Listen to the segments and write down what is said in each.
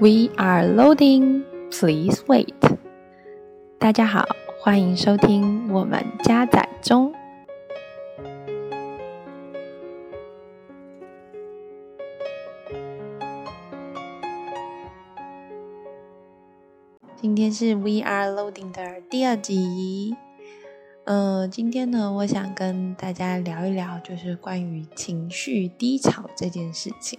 We are loading. Please wait. 大家好，欢迎收听我们加载中。今天是 We are loading 的第二集。呃，今天呢，我想跟大家聊一聊，就是关于情绪低潮这件事情。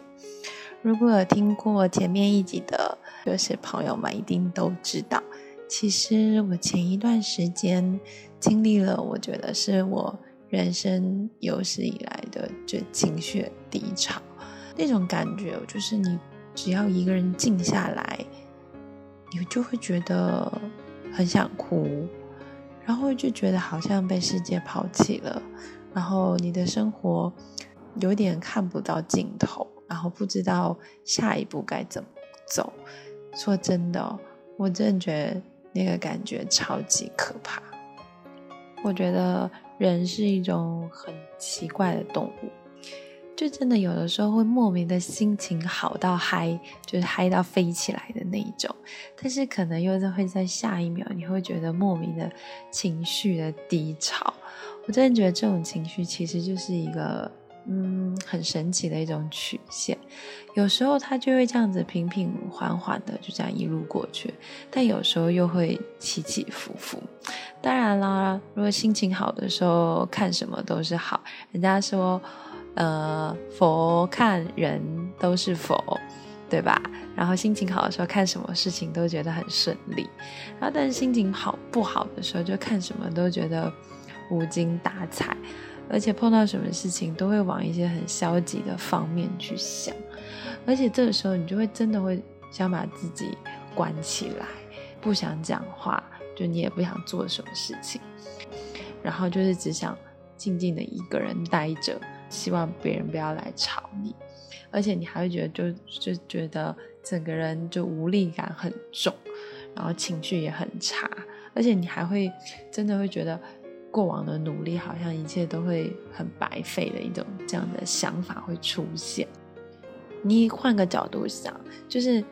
如果有听过前面一集的，就是朋友们一定都知道，其实我前一段时间经历了，我觉得是我人生有史以来的就情绪低潮。那种感觉，就是你只要一个人静下来，你就会觉得很想哭，然后就觉得好像被世界抛弃了，然后你的生活有点看不到尽头。然后不知道下一步该怎么走。说真的，我真的觉得那个感觉超级可怕。我觉得人是一种很奇怪的动物，就真的有的时候会莫名的心情好到嗨，就是嗨到飞起来的那一种。但是可能又是会在下一秒，你会觉得莫名的情绪的低潮。我真的觉得这种情绪其实就是一个。嗯，很神奇的一种曲线，有时候它就会这样子平平缓缓的就这样一路过去，但有时候又会起起伏伏。当然啦，如果心情好的时候看什么都是好，人家说，呃，佛看人都是佛，对吧？然后心情好的时候看什么事情都觉得很顺利，然后但是心情好不好的时候就看什么都觉得无精打采。而且碰到什么事情都会往一些很消极的方面去想，而且这个时候你就会真的会想把自己关起来，不想讲话，就你也不想做什么事情，然后就是只想静静的一个人待着，希望别人不要来吵你，而且你还会觉得就就觉得整个人就无力感很重，然后情绪也很差，而且你还会真的会觉得。过往的努力好像一切都会很白费的一种这样的想法会出现。你换个角度想，就是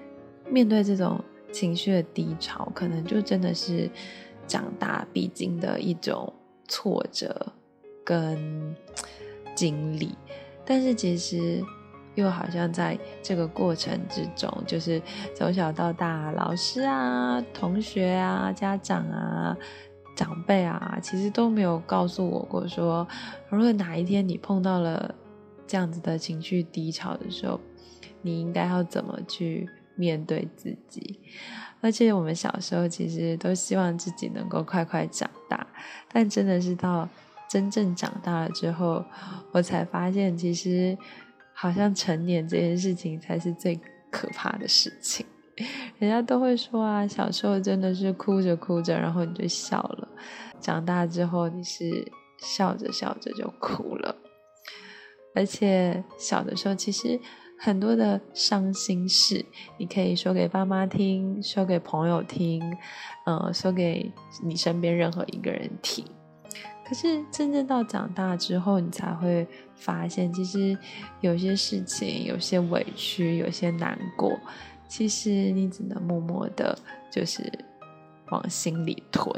面对这种情绪的低潮，可能就真的是长大必经的一种挫折跟经历。但是其实又好像在这个过程之中，就是从小到大，老师啊、同学啊、家长啊。长辈啊，其实都没有告诉我过说，如果哪一天你碰到了这样子的情绪低潮的时候，你应该要怎么去面对自己。而且我们小时候其实都希望自己能够快快长大，但真的是到真正长大了之后，我才发现，其实好像成年这件事情才是最可怕的事情。人家都会说啊，小时候真的是哭着哭着，然后你就笑了；长大之后，你是笑着笑着就哭了。而且小的时候，其实很多的伤心事，你可以说给爸妈听，说给朋友听，呃，说给你身边任何一个人听。可是真正到长大之后，你才会发现，其实有些事情，有些委屈，有些难过。其实你只能默默的，就是往心里吞。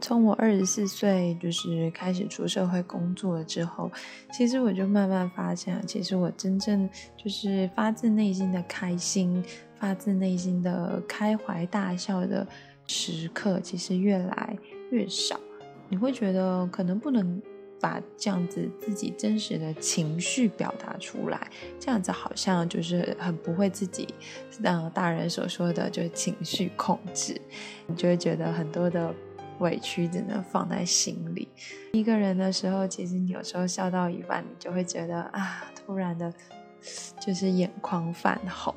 从我二十四岁就是开始出社会工作了之后，其实我就慢慢发现，其实我真正就是发自内心的开心、发自内心的开怀大笑的时刻，其实越来越少。你会觉得可能不能。把这样子自己真实的情绪表达出来，这样子好像就是很不会自己，让大人所说的就是情绪控制，你就会觉得很多的委屈只能放在心里。一个人的时候，其实你有时候笑到一半，你就会觉得啊，突然的，就是眼眶泛红，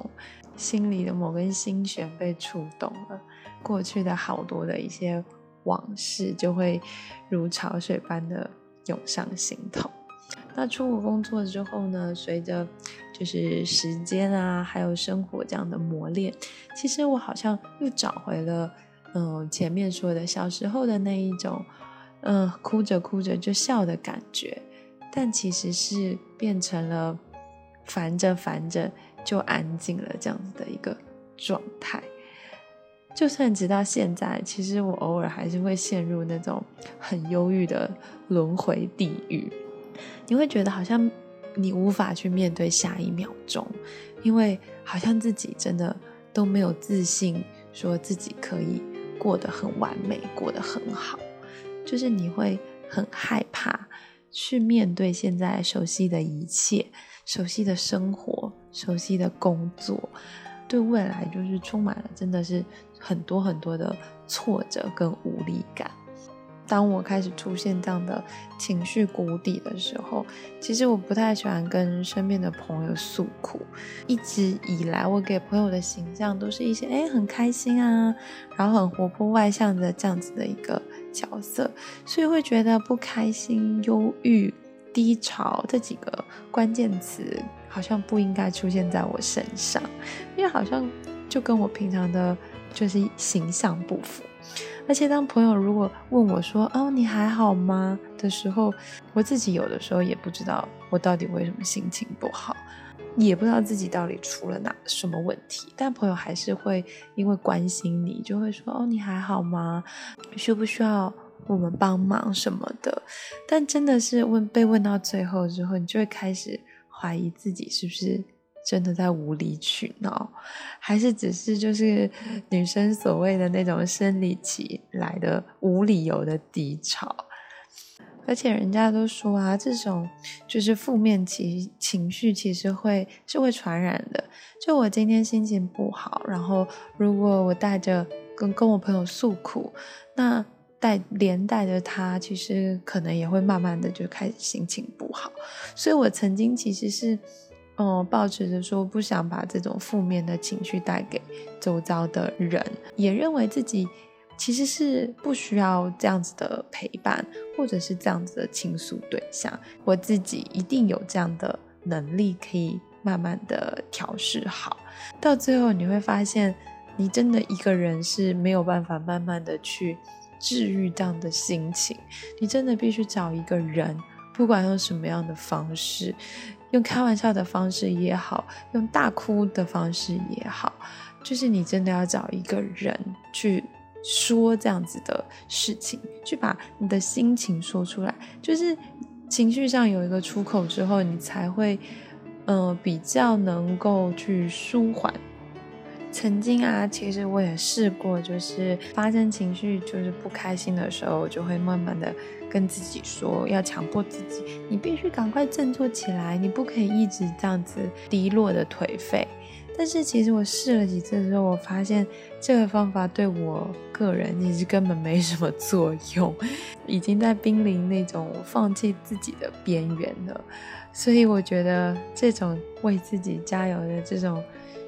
心里的某根心弦被触动了，过去的好多的一些往事就会如潮水般的。涌上心头。那出国工作之后呢，随着就是时间啊，还有生活这样的磨练，其实我好像又找回了，嗯、前面说的小时候的那一种，嗯、哭着哭着就笑的感觉。但其实是变成了烦着烦着就安静了这样子的一个状态。就算直到现在，其实我偶尔还是会陷入那种很忧郁的轮回地狱。你会觉得好像你无法去面对下一秒钟，因为好像自己真的都没有自信，说自己可以过得很完美，过得很好。就是你会很害怕去面对现在熟悉的一切，熟悉的生活，熟悉的工作，对未来就是充满了真的是。很多很多的挫折跟无力感。当我开始出现这样的情绪谷底的时候，其实我不太喜欢跟身边的朋友诉苦。一直以来，我给朋友的形象都是一些诶很开心啊，然后很活泼外向的这样子的一个角色，所以会觉得不开心、忧郁、低潮这几个关键词好像不应该出现在我身上，因为好像就跟我平常的。就是形象不符，而且当朋友如果问我说：“哦，你还好吗？”的时候，我自己有的时候也不知道我到底为什么心情不好，也不知道自己到底出了哪什么问题。但朋友还是会因为关心你，就会说：“哦，你还好吗？需不需要我们帮忙什么的？”但真的是问被问到最后之后，你就会开始怀疑自己是不是。真的在无理取闹，还是只是就是女生所谓的那种生理期来的无理由的低潮？而且人家都说啊，这种就是负面情情绪其实会是会传染的。就我今天心情不好，然后如果我带着跟跟我朋友诉苦，那带连带着他，其实可能也会慢慢的就开始心情不好。所以我曾经其实是。嗯，抱持着说不想把这种负面的情绪带给周遭的人，也认为自己其实是不需要这样子的陪伴，或者是这样子的倾诉对象。我自己一定有这样的能力，可以慢慢的调试好。到最后你会发现，你真的一个人是没有办法慢慢的去治愈这样的心情，你真的必须找一个人，不管用什么样的方式。用开玩笑的方式也好，用大哭的方式也好，就是你真的要找一个人去说这样子的事情，去把你的心情说出来，就是情绪上有一个出口之后，你才会，呃，比较能够去舒缓。曾经啊，其实我也试过，就是发生情绪就是不开心的时候，就会慢慢的跟自己说，要强迫自己，你必须赶快振作起来，你不可以一直这样子低落的颓废。但是其实我试了几次之后，我发现这个方法对我个人其实根本没什么作用，已经在濒临那种放弃自己的边缘了。所以我觉得这种为自己加油的这种。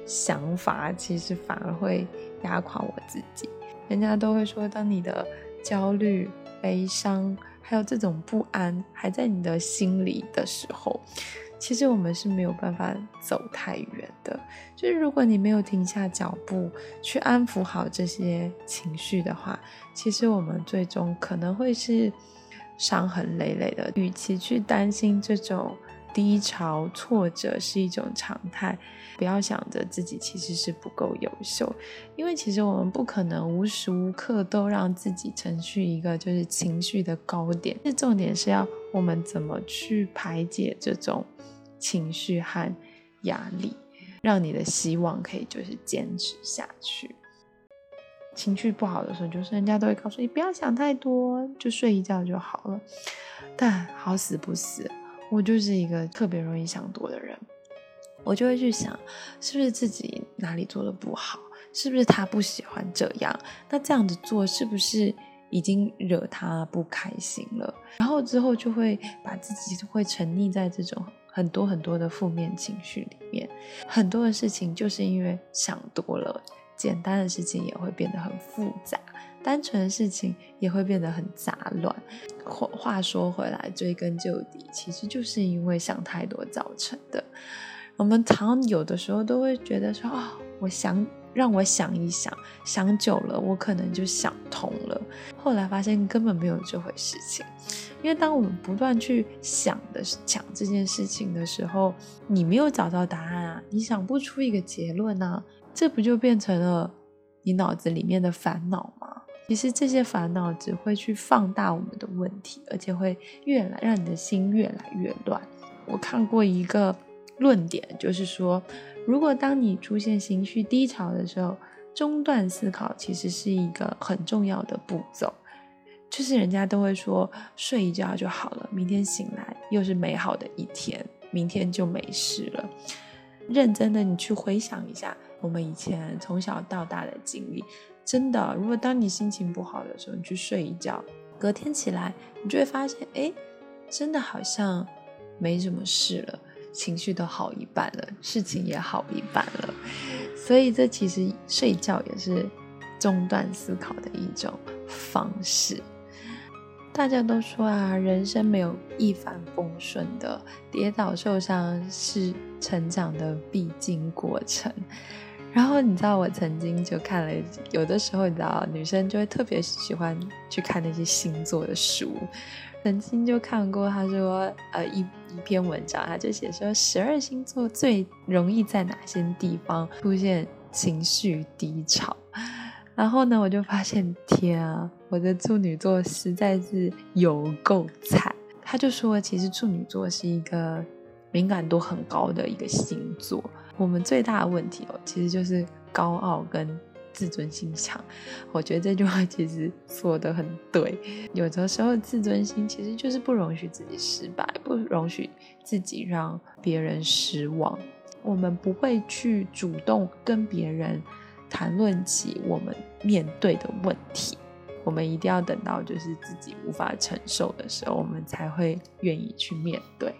想法其实反而会压垮我自己。人家都会说，当你的焦虑、悲伤，还有这种不安还在你的心里的时候，其实我们是没有办法走太远的。就是如果你没有停下脚步去安抚好这些情绪的话，其实我们最终可能会是伤痕累累的。与其去担心这种。低潮、挫折是一种常态，不要想着自己其实是不够优秀，因为其实我们不可能无时无刻都让自己呈现一个就是情绪的高点。这重点是要我们怎么去排解这种情绪和压力，让你的希望可以就是坚持下去。情绪不好的时候，就是人家都会告诉你不要想太多，就睡一觉就好了，但好死不死。我就是一个特别容易想多的人，我就会去想，是不是自己哪里做的不好，是不是他不喜欢这样，那这样子做是不是已经惹他不开心了？然后之后就会把自己会沉溺在这种很多很多的负面情绪里面，很多的事情就是因为想多了，简单的事情也会变得很复杂。单纯的事情也会变得很杂乱。话话说回来，追根究底，其实就是因为想太多造成的。我们常有的时候都会觉得说：“哦，我想让我想一想，想久了，我可能就想通了。后来发现根本没有这回事情，因为当我们不断去想的想这件事情的时候，你没有找到答案啊，你想不出一个结论啊，这不就变成了你脑子里面的烦恼吗？其实这些烦恼只会去放大我们的问题，而且会越来让你的心越来越乱。我看过一个论点，就是说，如果当你出现情绪低潮的时候，中断思考其实是一个很重要的步骤。就是人家都会说，睡一觉就好了，明天醒来又是美好的一天，明天就没事了。认真的，你去回想一下我们以前从小到大的经历。真的，如果当你心情不好的时候，你去睡一觉，隔天起来，你就会发现，哎，真的好像没什么事了，情绪都好一半了，事情也好一半了。所以，这其实睡觉也是中断思考的一种方式。大家都说啊，人生没有一帆风顺的，跌倒受伤是成长的必经过程。然后你知道，我曾经就看了，有的时候你知道，女生就会特别喜欢去看那些星座的书。曾经就看过，他说，呃，一一篇文章，他就写说，十二星座最容易在哪些地方出现情绪低潮。然后呢，我就发现，天啊，我的处女座实在是有够惨。他就说，其实处女座是一个敏感度很高的一个星座。我们最大的问题哦，其实就是高傲跟自尊心强。我觉得这句话其实说得很对。有的时候自尊心其实就是不容许自己失败，不容许自己让别人失望。我们不会去主动跟别人谈论起我们面对的问题，我们一定要等到就是自己无法承受的时候，我们才会愿意去面对。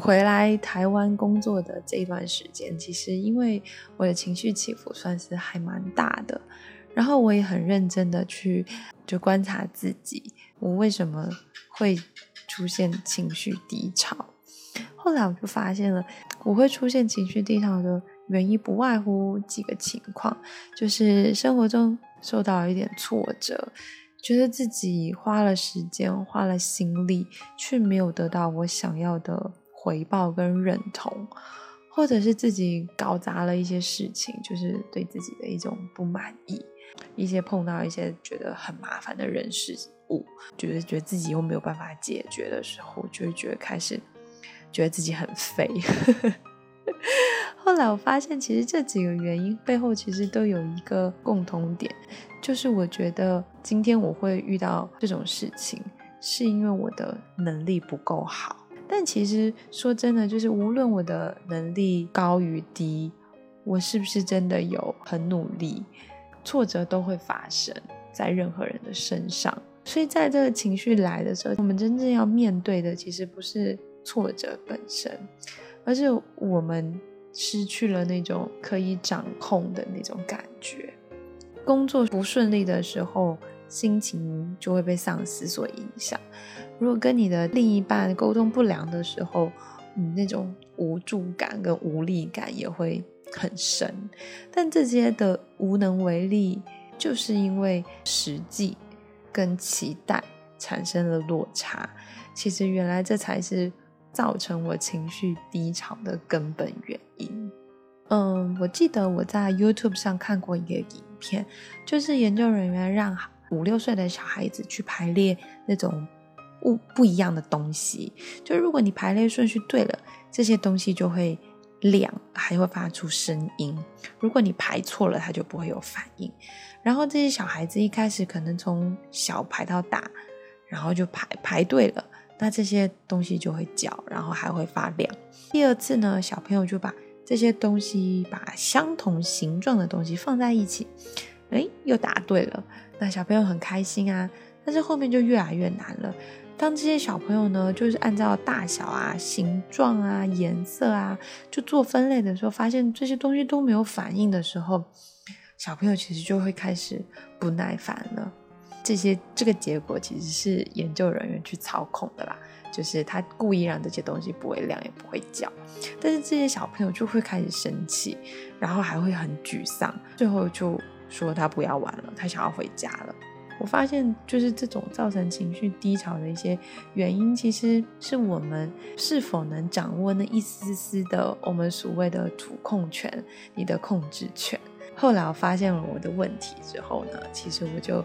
回来台湾工作的这一段时间，其实因为我的情绪起伏算是还蛮大的，然后我也很认真的去就观察自己，我为什么会出现情绪低潮。后来我就发现了，我会出现情绪低潮的原因不外乎几个情况，就是生活中受到一点挫折，觉得自己花了时间、花了心力，却没有得到我想要的。回报跟认同，或者是自己搞砸了一些事情，就是对自己的一种不满意，一些碰到一些觉得很麻烦的人事物，就是觉得自己又没有办法解决的时候，就会觉得开始觉得自己很废。后来我发现，其实这几个原因背后其实都有一个共同点，就是我觉得今天我会遇到这种事情，是因为我的能力不够好。但其实说真的，就是无论我的能力高与低，我是不是真的有很努力，挫折都会发生在任何人的身上。所以在这个情绪来的时候，我们真正要面对的，其实不是挫折本身，而是我们失去了那种可以掌控的那种感觉。工作不顺利的时候，心情就会被上司所影响。如果跟你的另一半沟通不良的时候，嗯，那种无助感跟无力感也会很深。但这些的无能为力，就是因为实际跟期待产生了落差。其实原来这才是造成我情绪低潮的根本原因。嗯，我记得我在 YouTube 上看过一个影片，就是研究人员让五六岁的小孩子去排列那种不不一样的东西，就如果你排列顺序对了，这些东西就会亮，还会发出声音；如果你排错了，它就不会有反应。然后这些小孩子一开始可能从小排到大，然后就排排对了，那这些东西就会叫，然后还会发亮。第二次呢，小朋友就把这些东西，把相同形状的东西放在一起，诶，又答对了。那小朋友很开心啊，但是后面就越来越难了。当这些小朋友呢，就是按照大小啊、形状啊、颜色啊，就做分类的时候，发现这些东西都没有反应的时候，小朋友其实就会开始不耐烦了。这些这个结果其实是研究人员去操控的啦，就是他故意让这些东西不会亮也不会叫，但是这些小朋友就会开始生气，然后还会很沮丧，最后就说他不要玩了，他想要回家了。我发现，就是这种造成情绪低潮的一些原因，其实是我们是否能掌握那一丝丝的我们所谓的主控权，你的控制权。后来我发现了我的问题之后呢，其实我就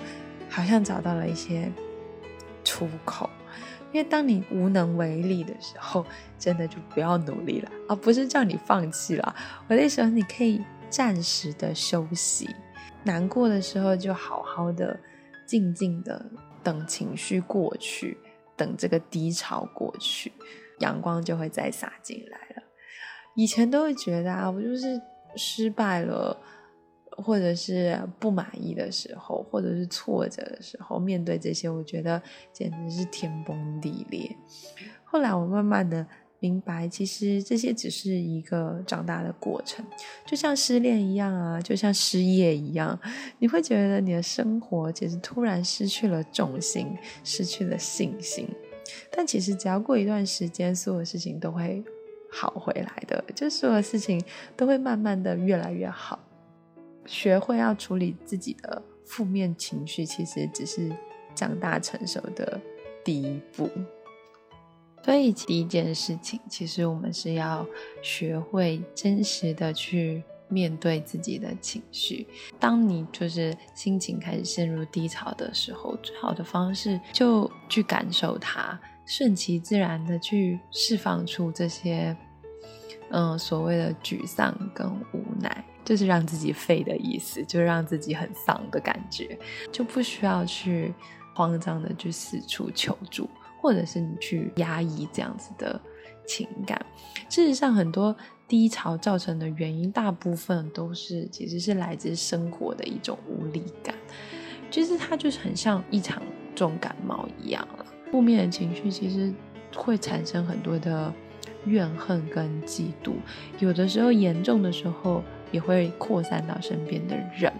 好像找到了一些出口。因为当你无能为力的时候，真的就不要努力了，而不是叫你放弃了。我那时候你可以暂时的休息，难过的时候就好好的。静静的等情绪过去，等这个低潮过去，阳光就会再洒进来了。以前都会觉得啊，我就是失败了，或者是不满意的时候，或者是挫折的时候，面对这些，我觉得简直是天崩地裂。后来我慢慢的。明白，其实这些只是一个长大的过程，就像失恋一样啊，就像失业一样，你会觉得你的生活其实突然失去了重心，失去了信心。但其实只要过一段时间，所有事情都会好回来的，就所有事情都会慢慢的越来越好。学会要处理自己的负面情绪，其实只是长大成熟的第一步。所以第一件事情，其实我们是要学会真实的去面对自己的情绪。当你就是心情开始陷入低潮的时候，最好的方式就去感受它，顺其自然的去释放出这些，嗯，所谓的沮丧跟无奈，就是让自己废的意思，就让自己很丧的感觉，就不需要去慌张的去四处求助。或者是你去压抑这样子的情感，事实上，很多低潮造成的原因，大部分都是其实是来自生活的一种无力感。其实它就是很像一场重感冒一样了。负面的情绪其实会产生很多的怨恨跟嫉妒，有的时候严重的时候也会扩散到身边的人，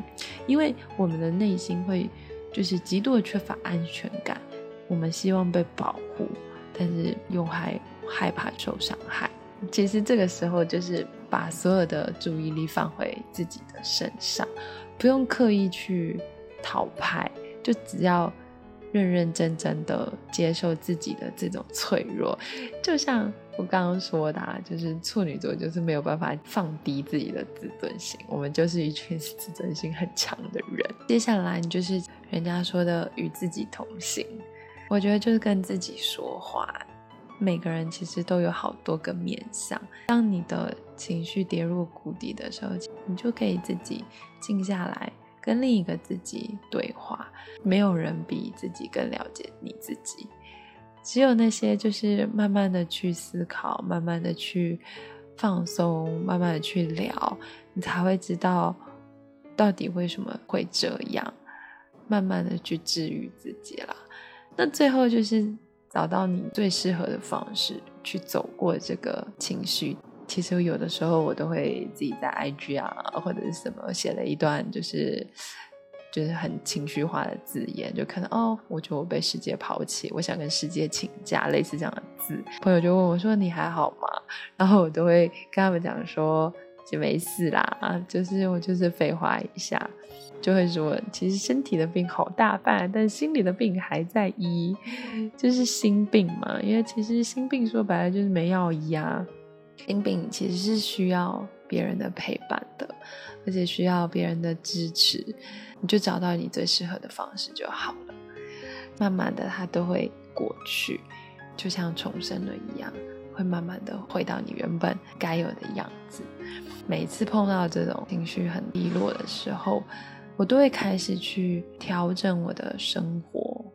因为我们的内心会就是极度的缺乏安全感。我们希望被保护，但是又还害怕受伤害。其实这个时候就是把所有的注意力放回自己的身上，不用刻意去讨拍，就只要认认真真的接受自己的这种脆弱。就像我刚刚说的，就是处女座就是没有办法放低自己的自尊心，我们就是一群自尊心很强的人。接下来就是人家说的与自己同行。我觉得就是跟自己说话。每个人其实都有好多个面向。当你的情绪跌入谷底的时候，你就可以自己静下来，跟另一个自己对话。没有人比自己更了解你自己。只有那些就是慢慢的去思考，慢慢的去放松，慢慢的去聊，你才会知道到底为什么会这样。慢慢的去治愈自己了。那最后就是找到你最适合的方式去走过这个情绪。其实有的时候我都会自己在 IG 啊或者是什么写了一段，就是就是很情绪化的字眼，就可能哦，我觉得我被世界抛弃，我想跟世界请假，类似这样的字。朋友就问我说：“你还好吗？”然后我都会跟他们讲说：“没事啦，就是我就是废话一下。”就会说，其实身体的病好大半，但心里的病还在医，就是心病嘛。因为其实心病说白了就是没药医啊。心病其实是需要别人的陪伴的，而且需要别人的支持。你就找到你最适合的方式就好了。慢慢的，它都会过去，就像重生了一样，会慢慢的回到你原本该有的样子。每次碰到这种情绪很低落的时候，我都会开始去调整我的生活，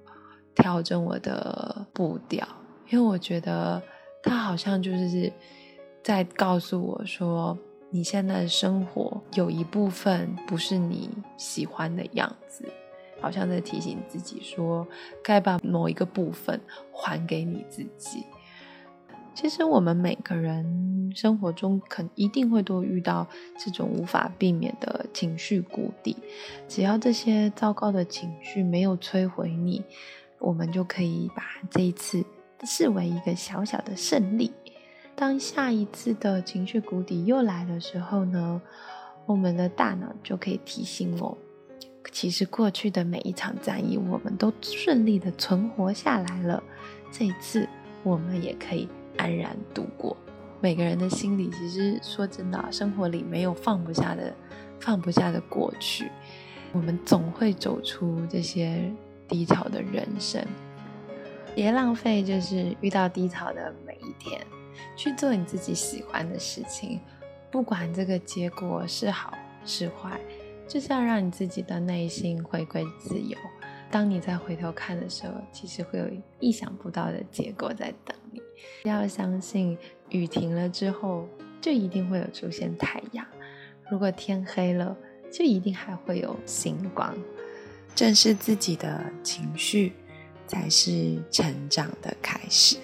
调整我的步调，因为我觉得它好像就是在告诉我说，你现在的生活有一部分不是你喜欢的样子，好像在提醒自己说，该把某一个部分还给你自己。其实我们每个人生活中，肯一定会都遇到这种无法避免的情绪谷底。只要这些糟糕的情绪没有摧毁你，我们就可以把这一次视为一个小小的胜利。当下一次的情绪谷底又来的时候呢，我们的大脑就可以提醒我，其实过去的每一场战役，我们都顺利的存活下来了。这一次，我们也可以安然度过。每个人的心里，其实说真的，生活里没有放不下的、放不下的过去。我们总会走出这些低潮的人生。别浪费，就是遇到低潮的每一天。去做你自己喜欢的事情，不管这个结果是好是坏，就是要让你自己的内心回归自由。当你再回头看的时候，其实会有意想不到的结果在等你。要相信，雨停了之后，就一定会有出现太阳；如果天黑了，就一定还会有星光。正视自己的情绪，才是成长的开始。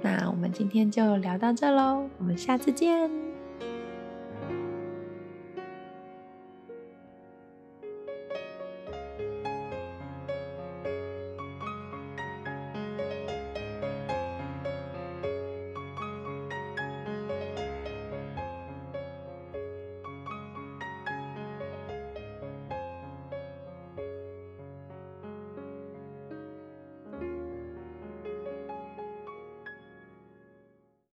那我们今天就聊到这喽，我们下次见。